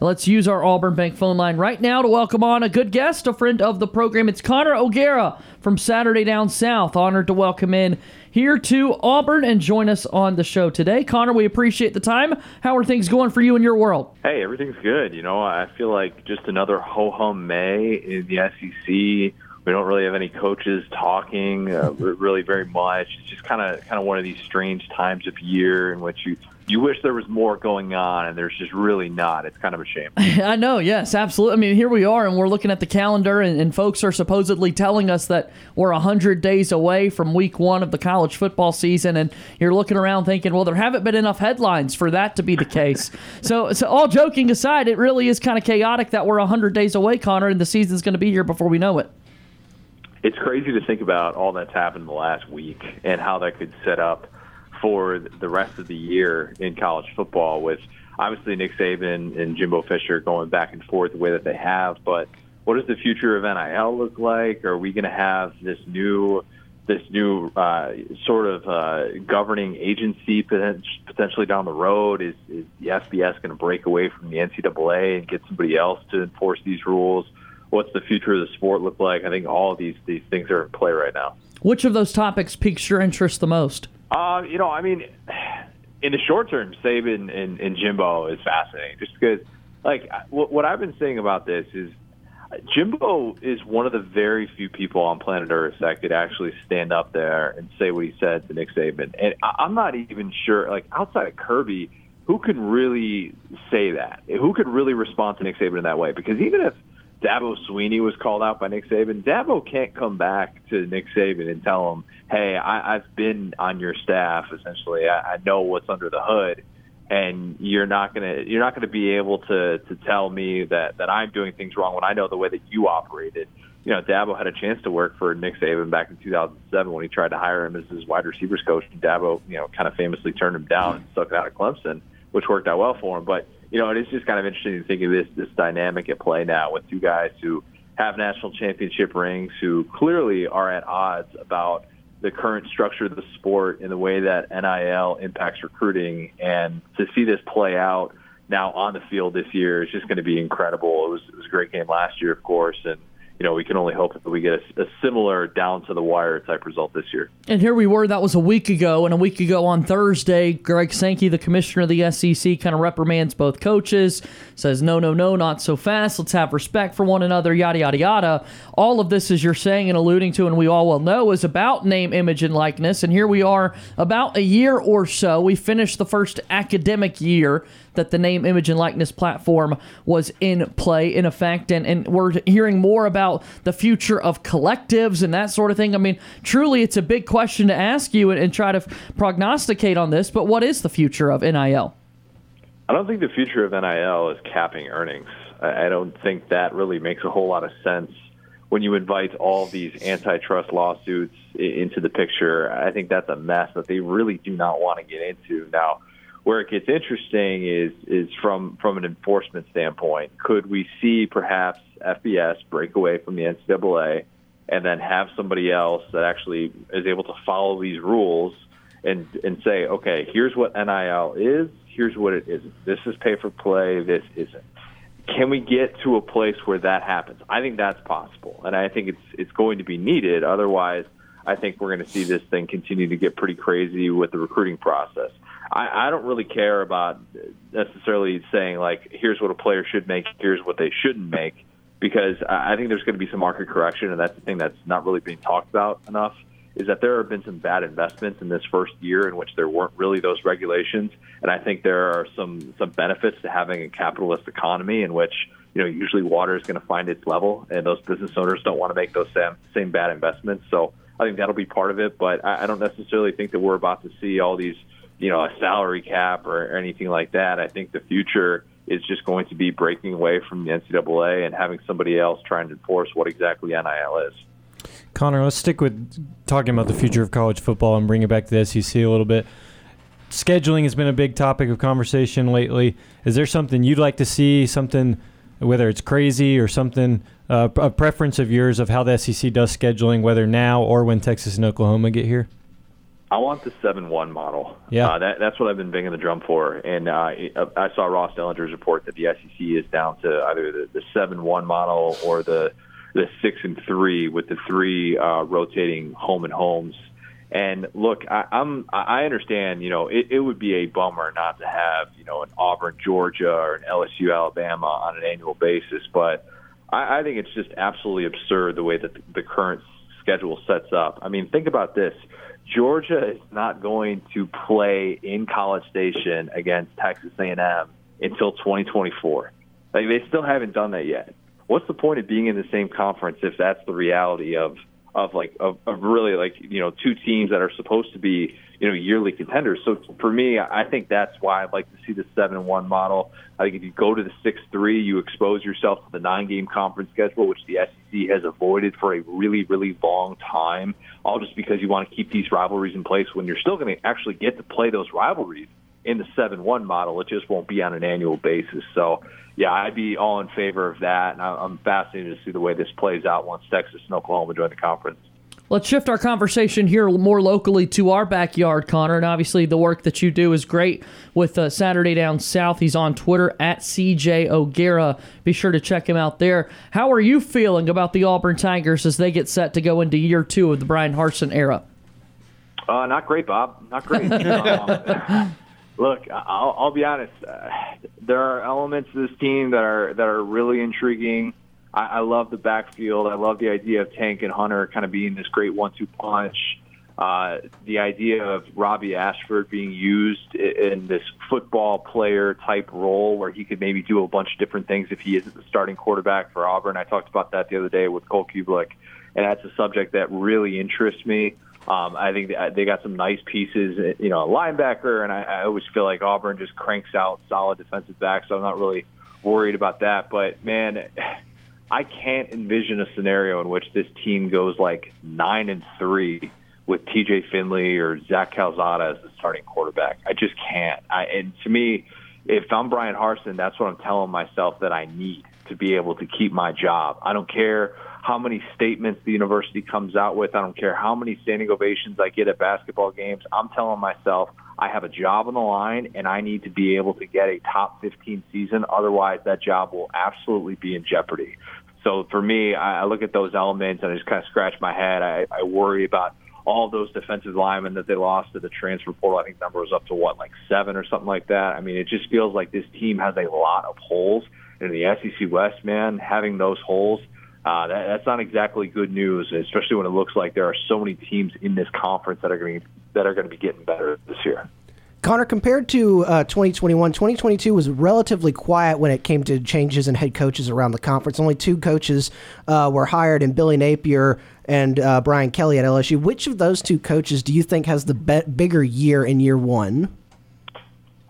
Let's use our Auburn Bank phone line right now to welcome on a good guest, a friend of the program. It's Connor O'Gara from Saturday Down South. Honored to welcome in here to Auburn and join us on the show today. Connor, we appreciate the time. How are things going for you in your world? Hey, everything's good. You know, I feel like just another ho hum May in the SEC. We don't really have any coaches talking uh, really very much. It's just kind of kind of one of these strange times of year in which you you wish there was more going on, and there's just really not. It's kind of a shame. I know, yes, absolutely. I mean, here we are, and we're looking at the calendar, and, and folks are supposedly telling us that we're 100 days away from week one of the college football season, and you're looking around thinking, well, there haven't been enough headlines for that to be the case. so, so, all joking aside, it really is kind of chaotic that we're 100 days away, Connor, and the season's going to be here before we know it. It's crazy to think about all that's happened in the last week and how that could set up for the rest of the year in college football with obviously Nick Saban and Jimbo Fisher going back and forth the way that they have. But what does the future of NIL look like? Are we going to have this new this new uh, sort of uh, governing agency potentially down the road? Is, is the FBS going to break away from the NCAA and get somebody else to enforce these rules? What's the future of the sport look like? I think all of these these things are in play right now. Which of those topics piques your interest the most? Uh, you know, I mean, in the short term, Saban and, and Jimbo is fascinating, just because, like, what, what I've been saying about this is Jimbo is one of the very few people on planet Earth that could actually stand up there and say what he said to Nick Saban, and I'm not even sure, like, outside of Kirby, who can really say that? Who could really respond to Nick Saban in that way? Because even if Dabo Swinney was called out by Nick Saban. Dabo can't come back to Nick Saban and tell him, "Hey, I, I've been on your staff. Essentially, I, I know what's under the hood, and you're not gonna you're not gonna be able to to tell me that that I'm doing things wrong when I know the way that you operated." You know, Dabo had a chance to work for Nick Saban back in 2007 when he tried to hire him as his wide receivers coach. And Dabo, you know, kind of famously turned him down and stuck it out of Clemson, which worked out well for him. But you know, it is just kind of interesting to think of this this dynamic at play now with two guys who have national championship rings, who clearly are at odds about the current structure of the sport and the way that NIL impacts recruiting, and to see this play out now on the field this year is just going to be incredible. It was it was a great game last year, of course, and you know, we can only hope that we get a, a, similar down to the wire type result this year. And here we were, that was a week ago. And a week ago on Thursday, Greg Sankey, the commissioner of the SEC, kind of reprimands both coaches, says, no, no, no, not so fast. Let's have respect for one another, yada, yada, yada. All of this, as you're saying and alluding to, and we all well know, is about name, image, and likeness. And here we are, about a year or so. We finished the first academic year that the name, image, and likeness platform was in play, in effect. And, and we're hearing more about the future of collectives and that sort of thing. I mean, truly, it's a big question to ask you and, and try to prognosticate on this, but what is the future of NIL? I don't think the future of NIL is capping earnings. I don't think that really makes a whole lot of sense when you invite all these antitrust lawsuits into the picture. I think that's a mess that they really do not want to get into. Now, where it gets interesting is is from from an enforcement standpoint. Could we see perhaps FBS break away from the NCAA and then have somebody else that actually is able to follow these rules and and say, okay, here's what NIL is, here's what it isn't. This is pay for play. This isn't. Can we get to a place where that happens? I think that's possible, and I think it's it's going to be needed. Otherwise, I think we're going to see this thing continue to get pretty crazy with the recruiting process. I, I don't really care about necessarily saying like, here's what a player should make, here's what they shouldn't make, because I think there's going to be some market correction, and that's the thing that's not really being talked about enough. Is that there have been some bad investments in this first year in which there weren't really those regulations, and I think there are some some benefits to having a capitalist economy in which you know usually water is going to find its level, and those business owners don't want to make those same same bad investments. So I think that'll be part of it, but I, I don't necessarily think that we're about to see all these you know, a salary cap or, or anything like that. I think the future is just going to be breaking away from the NCAA and having somebody else trying to enforce what exactly NIL is. Connor, let's stick with talking about the future of college football and bring it back to the SEC a little bit. Scheduling has been a big topic of conversation lately. Is there something you'd like to see, something, whether it's crazy or something, uh, a preference of yours of how the SEC does scheduling, whether now or when Texas and Oklahoma get here? I want the seven-one model. Yeah, uh, that, that's what I've been banging the drum for. And uh, I saw Ross Dellenger's report that the SEC is down to either the, the seven-one model or the the six and three with the three uh, rotating home and homes. And look, I, I'm I understand. You know, it, it would be a bummer not to have you know an Auburn, Georgia, or an LSU, Alabama on an annual basis, but I, I think it's just absolutely absurd the way that the, the current schedule sets up. I mean, think about this. Georgia is not going to play in College Station against Texas A&M until 2024. Like they still haven't done that yet. What's the point of being in the same conference if that's the reality of of like of, of really like you know two teams that are supposed to be you know yearly contenders. So for me, I think that's why I'd like to see the seven one model. I think if you go to the six three, you expose yourself to the nine game conference schedule, which the SEC has avoided for a really really long time. All just because you want to keep these rivalries in place when you're still going to actually get to play those rivalries in the seven one model. It just won't be on an annual basis. So yeah, I'd be all in favor of that, and I'm fascinated to see the way this plays out once Texas and Oklahoma join the conference. Let's shift our conversation here more locally to our backyard, Connor. And obviously, the work that you do is great with uh, Saturday Down South. He's on Twitter at CJ O'Gara. Be sure to check him out there. How are you feeling about the Auburn Tigers as they get set to go into year two of the Bryan Harsin era? Uh, not great, Bob. Not great. um, look, I'll, I'll be honest. Uh, there are elements of this team that are that are really intriguing. I, I love the backfield. I love the idea of Tank and Hunter kind of being this great one-two punch. Uh, the idea of Robbie Ashford being used in this football player type role where he could maybe do a bunch of different things if he isn't the starting quarterback for Auburn. I talked about that the other day with Cole Cubelic, and that's a subject that really interests me. Um, I think they got some nice pieces, you know, a linebacker, and I, I always feel like Auburn just cranks out solid defensive backs, so I'm not really worried about that. But man, I can't envision a scenario in which this team goes like nine and three with T.J. Finley or Zach Calzada as the starting quarterback. I just can't. I, and to me, if I'm Bryan Harsin, that's what I'm telling myself that I need to be able to keep my job. I don't care how many statements the university comes out with. I don't care how many standing ovations I get at basketball games. I'm telling myself I have a job on the line and I need to be able to get a top 15 season. Otherwise, that job will absolutely be in jeopardy. So for me, I look at those elements and I just kind of scratch my head. I, I worry about all those defensive linemen that they lost to the transfer portal. I think number was up to what, like seven or something like that. I mean, it just feels like this team has a lot of holes. In the SEC West, man, having those holes – uh, that, that's not exactly good news, especially when it looks like there are so many teams in this conference that are going to that are going to be getting better this year. Connor, compared to uh, 2021, 2022 was relatively quiet when it came to changes in head coaches around the conference. Only two coaches uh, were hired, and Billy Napier and uh, Brian Kelly at LSU. Which of those two coaches do you think has the be- bigger year in year one?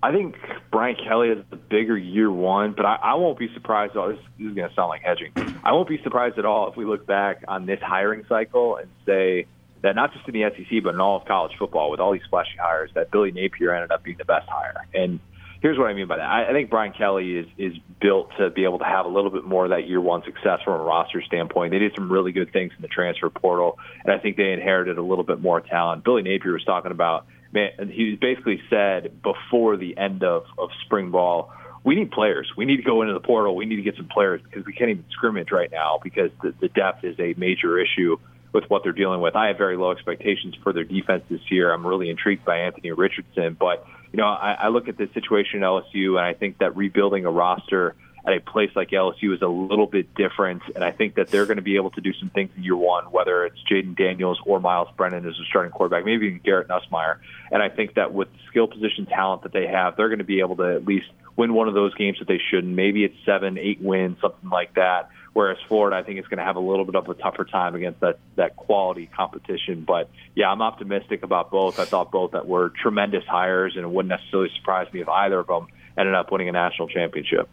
I think Brian Kelly has the bigger year one, but I, I won't be surprised. Oh, this, this is going to sound like hedging. I won't be surprised at all if we look back on this hiring cycle and say that not just in the SEC, but in all of college football, with all these flashy hires, that Billy Napier ended up being the best hire. And here's what I mean by that. I, I think Brian Kelly is is built to be able to have a little bit more of that year one success from a roster standpoint. They did some really good things in the transfer portal, and I think they inherited a little bit more talent. Billy Napier was talking about man, he basically said before the end of, of spring ball, we need players. We need to go into the portal. We need to get some players because we can't even scrimmage right now because the, the depth is a major issue with what they're dealing with. I have very low expectations for their defense this year. I'm really intrigued by Anthony Richardson, but you know, I, I look at the situation at LSU and I think that rebuilding a roster – at a place like LSU is a little bit different, and I think that they're going to be able to do some things in year one, whether it's Jayden Daniels or Myles Brennan as a starting quarterback, maybe even Garrett Nussmeier. And I think that with the skill position talent that they have, they're going to be able to at least win one of those games that they shouldn't. Maybe it's seven, eight wins, something like that. Whereas Florida, I think, is going to have a little bit of a tougher time against that that quality competition. But yeah, I'm optimistic about both. I thought both that were tremendous hires, and it wouldn't necessarily surprise me if either of them ended up winning a national championship.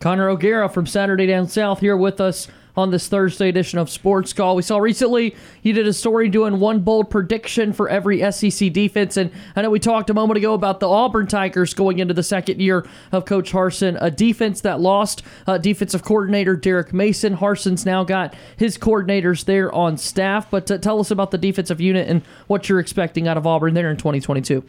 Connor O'Gara from Saturday Down South here with us on this Thursday edition of Sports Call. We saw recently you did a story doing one bold prediction for every SEC defense, and I know we talked a moment ago about the Auburn Tigers going into the second year of Coach Harsin, a defense that lost uh, defensive coordinator Derek Mason. Harsin's now got his coordinators there on staff, but uh, tell us about the defensive unit and what you're expecting out of Auburn there in 2022.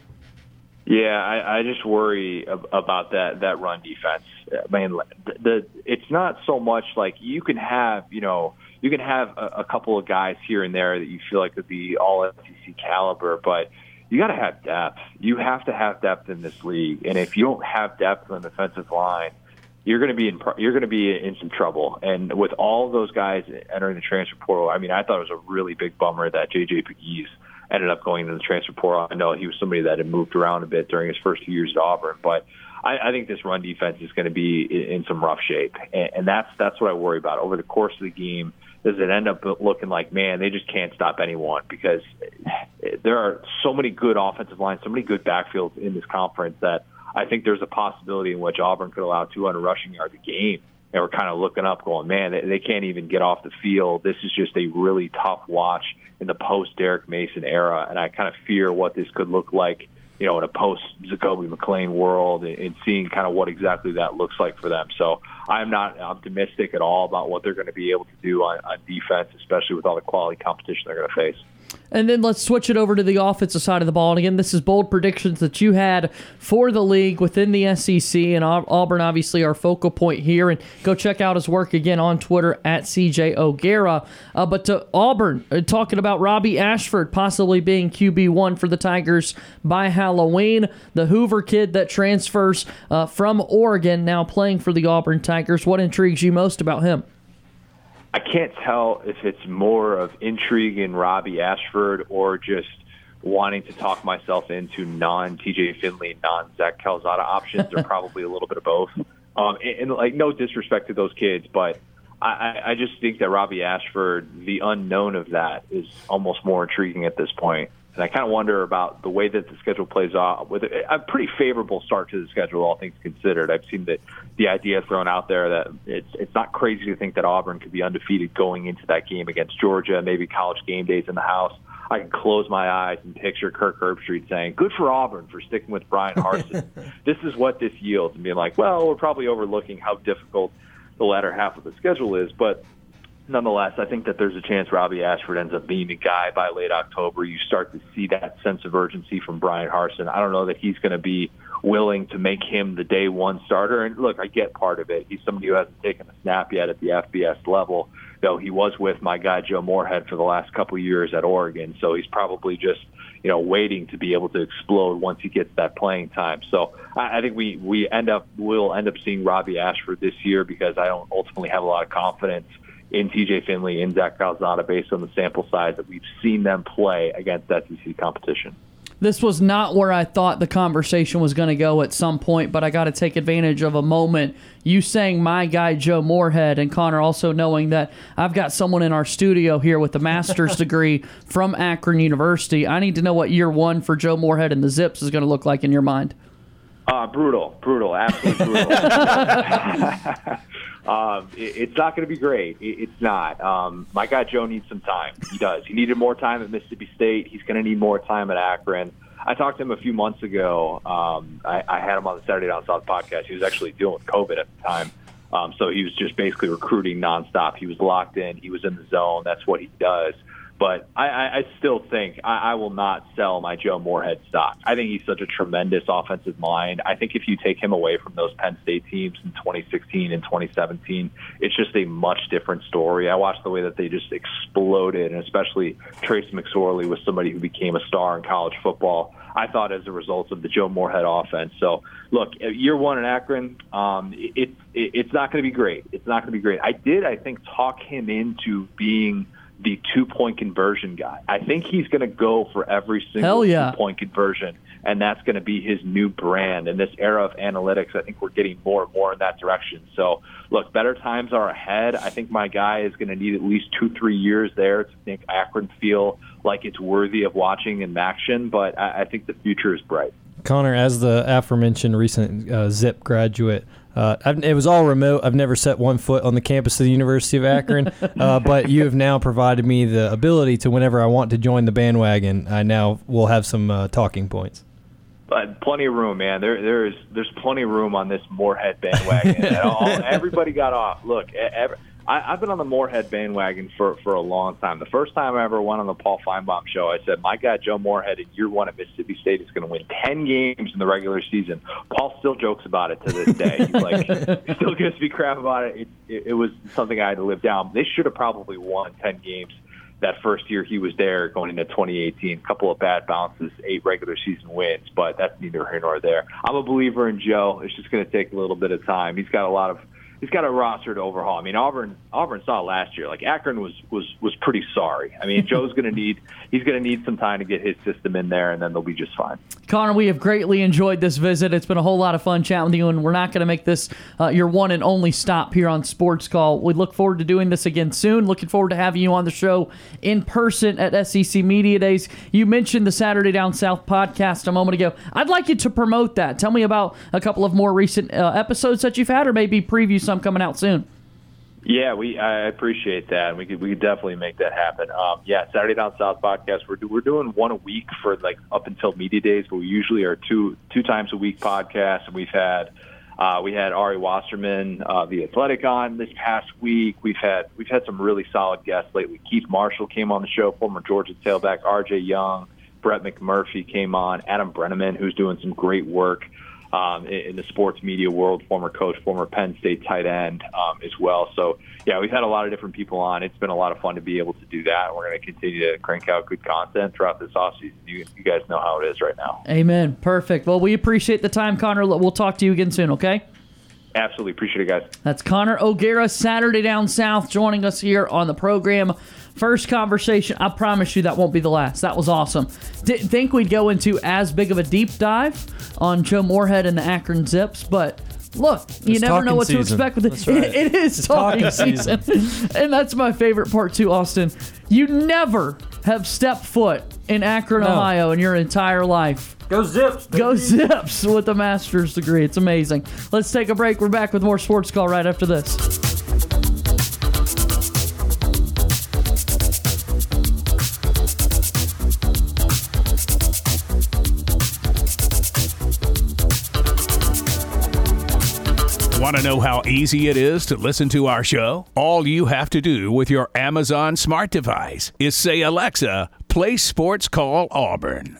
Yeah, I, I just worry ab- about that that run defense. I mean, the, the it's not so much like you can have you know you can have a, a couple of guys here and there that you feel like could be all SEC caliber, but you got to have depth. You have to have depth in this league, and if you don't have depth on the defensive line, you're going to be in you're going to be in some trouble. And with all those guys entering the transfer portal, I mean, I thought it was a really big bummer that JJ Pegues ended up going into the transfer portal. I know he was somebody that had moved around a bit during his first few years at Auburn, but I, I think this run defense is going to be in, in some rough shape, and, and that's that's what I worry about over the course of the game. Does it end up looking like man they just can't stop anyone because there are so many good offensive lines, so many good backfields in this conference that I think there's a possibility in which Auburn could allow 200 rushing yards a game and we're kind of looking up, going, man, they, they can't even get off the field. This is just a really tough watch in the post Derek Mason era, and I kind of fear what this could look like, you know, in a post Zakoby McClain world, and, and seeing kind of what exactly that looks like for them. So I'm not optimistic at all about what they're going to be able to do on, on defense, especially with all the quality competition they're going to face. And then let's switch it over to the offensive side of the ball. And again, this is bold predictions that you had for the league within the SEC. And Auburn, obviously, our focal point here. And go check out his work again on Twitter at CJ O'Gara. Uh, but to Auburn, uh, talking about Robbie Ashford possibly being QB1 for the Tigers by Halloween. The Hoover kid that transfers uh, from Oregon, now playing for the Auburn Tigers. What intrigues you most about him? I can't tell if it's more of intrigue in Robbie Ashford or just wanting to talk myself into non TJ Finley, non Zach Calzada options, or probably a little bit of both. Um, and, and like no disrespect to those kids, but I, I just think that Robbie Ashford, the unknown of that, is almost more intriguing at this point. And I kind of wonder about the way that the schedule plays out with a pretty favorable start to the schedule, all things considered. I've seen that the idea thrown out there that it's it's not crazy to think that Auburn could be undefeated going into that game against Georgia, maybe college game days in the house. I can close my eyes and picture Kirk Herbstreit saying, "Good for Auburn for sticking with Bryan Harsin." this is what this yields, and being like, "Well, we're probably overlooking how difficult the latter half of the schedule is, but nonetheless, I think that there's a chance Robbie Ashford ends up being a guy by late October. You start to see that sense of urgency from Bryan Harsin. I don't know that he's going to be willing to make him the day one starter. And look, I get part of it. He's somebody who hasn't taken a snap yet at the FBS level, though he was with my guy Joe Moorhead for the last couple years at Oregon. So he's probably just you know waiting to be able to explode once he gets that playing time. So I, I think we we end up we'll end up seeing Robbie Ashford this year because I don't ultimately have a lot of confidence in TJ Finley, in Zach Calzada, based on the sample size that we've seen them play against SEC competition. This was not where I thought the conversation was going to go at some point, but I got to take advantage of a moment. You saying my guy Joe Moorhead, and Connor also knowing that I've got someone in our studio here with a master's degree from Akron University. I need to know what year one for Joe Moorhead and the Zips is going to look like in your mind. Uh, brutal, brutal, absolutely brutal. um, it, it's not going to be great. It, it's not. Um, my guy Joe needs some time. He does. He needed more time at Mississippi State. He's going to need more time at Akron. I talked to him a few months ago. Um, I, I had him on the Saturday Down South podcast. He was actually dealing with COVID at the time. Um, so he was just basically recruiting nonstop. He was locked in. He was in the zone. That's what he does. But I, I, I still think I, I will not sell my Joe Moorhead stock. I think he's such a tremendous offensive mind. I think if you take him away from those Penn State teams in 2016 and 2017, it's just a much different story. I watched the way that they just exploded, and especially Trace McSorley was somebody who became a star in college football. I thought as a result of the Joe Moorhead offense. So, look, year one in Akron, um, it, it, it's not going to be great. It's not going to be great. I did, I think, talk him into being – the two point conversion guy. I think he's going to go for every single yeah. two point conversion, and that's going to be his new brand. In this era of analytics, I think we're getting more and more in that direction. So, look, better times are ahead. I think my guy is going to need at least two, three years there to make Akron feel like it's worthy of watching in action, but I, I think the future is bright. Connor, as the aforementioned recent uh, Zip graduate, Uh, I've, it was all remote. I've never set one foot on the campus of the University of Akron, uh, but you have now provided me the ability to, whenever I want to join the bandwagon, I now will have some uh, talking points. But plenty of room, man. There, there's, there's plenty of room on this Moorhead bandwagon. all, everybody got off. Look, every, I, I've been on the Moorhead bandwagon for for a long time. The first time I ever went on the Paul Finebaum show, I said, "My guy Joe Moorhead in year one at Mississippi State is going to win ten games in the regular season." Paul still jokes about it to this day. He's like, still gives me crap about it. It, it. it was something I had to live down. They should have probably won ten games that first year he was there going into 2018. A couple of bad bounces, eight regular season wins, but that's neither here nor there. I'm a believer in Joe. It's just going to take a little bit of time. He's got a lot of he's got a roster to overhaul. I mean, Auburn Auburn saw last year. Like Akron was was was pretty sorry. I mean, Joe's going to need he's going to need some time to get his system in there, and then they'll be just fine. Connor, we have greatly enjoyed this visit. It's been a whole lot of fun chatting with you, and we're not going to make this uh, your one and only stop here on Sports Call. We look forward to doing this again soon. Looking forward to having you on the show in person at SEC Media Days. You mentioned the Saturday Down South podcast a moment ago. I'd like you to promote that. Tell me about a couple of more recent uh, episodes that you've had, or maybe preview some coming out soon. Yeah, we I appreciate that. We could we could definitely make that happen. Um, yeah, Saturday Down South podcast. We're we're doing one a week for like up until media days, but we usually are two two times a week podcast. And we've had uh, we had Ari Wasserman, uh, the Athletic, on this past week. We've had we've had some really solid guests lately. Keith Marshall came on the show, former Georgia tailback. R.J. Young, Brett McMurphy came on. Adam Breneman, who's doing some great work um, in, in the sports media world, former coach, former Penn State tight end um, as well. So, yeah, we've had a lot of different people on. It's been a lot of fun to be able to do that. We're going to continue to crank out good content throughout this offseason. You, you guys know how it is right now. Amen. Perfect. Well, we appreciate the time, Connor. We'll talk to you again soon, okay? Absolutely. Appreciate it, guys. That's Connor O'Gara, Saturday Down South, joining us here on the program. First conversation. I promise you that won't be the last. That was awesome. Didn't think we'd go into as big of a deep dive on Joe Moorhead and the Akron Zips, but look, you It's never know talking what to expect with it. That's right. it is It's talking, talking season. and that's my favorite part too, Austin. You never have stepped foot in Akron, No. Ohio in your entire life. Go Zips! Go Zips with a master's degree. It's amazing. Let's take a break. We're back with more Sports Call right after this. Want to know how easy it is to listen to our show? All you have to do with your Amazon smart device is say, Alexa, play Sports Call Auburn.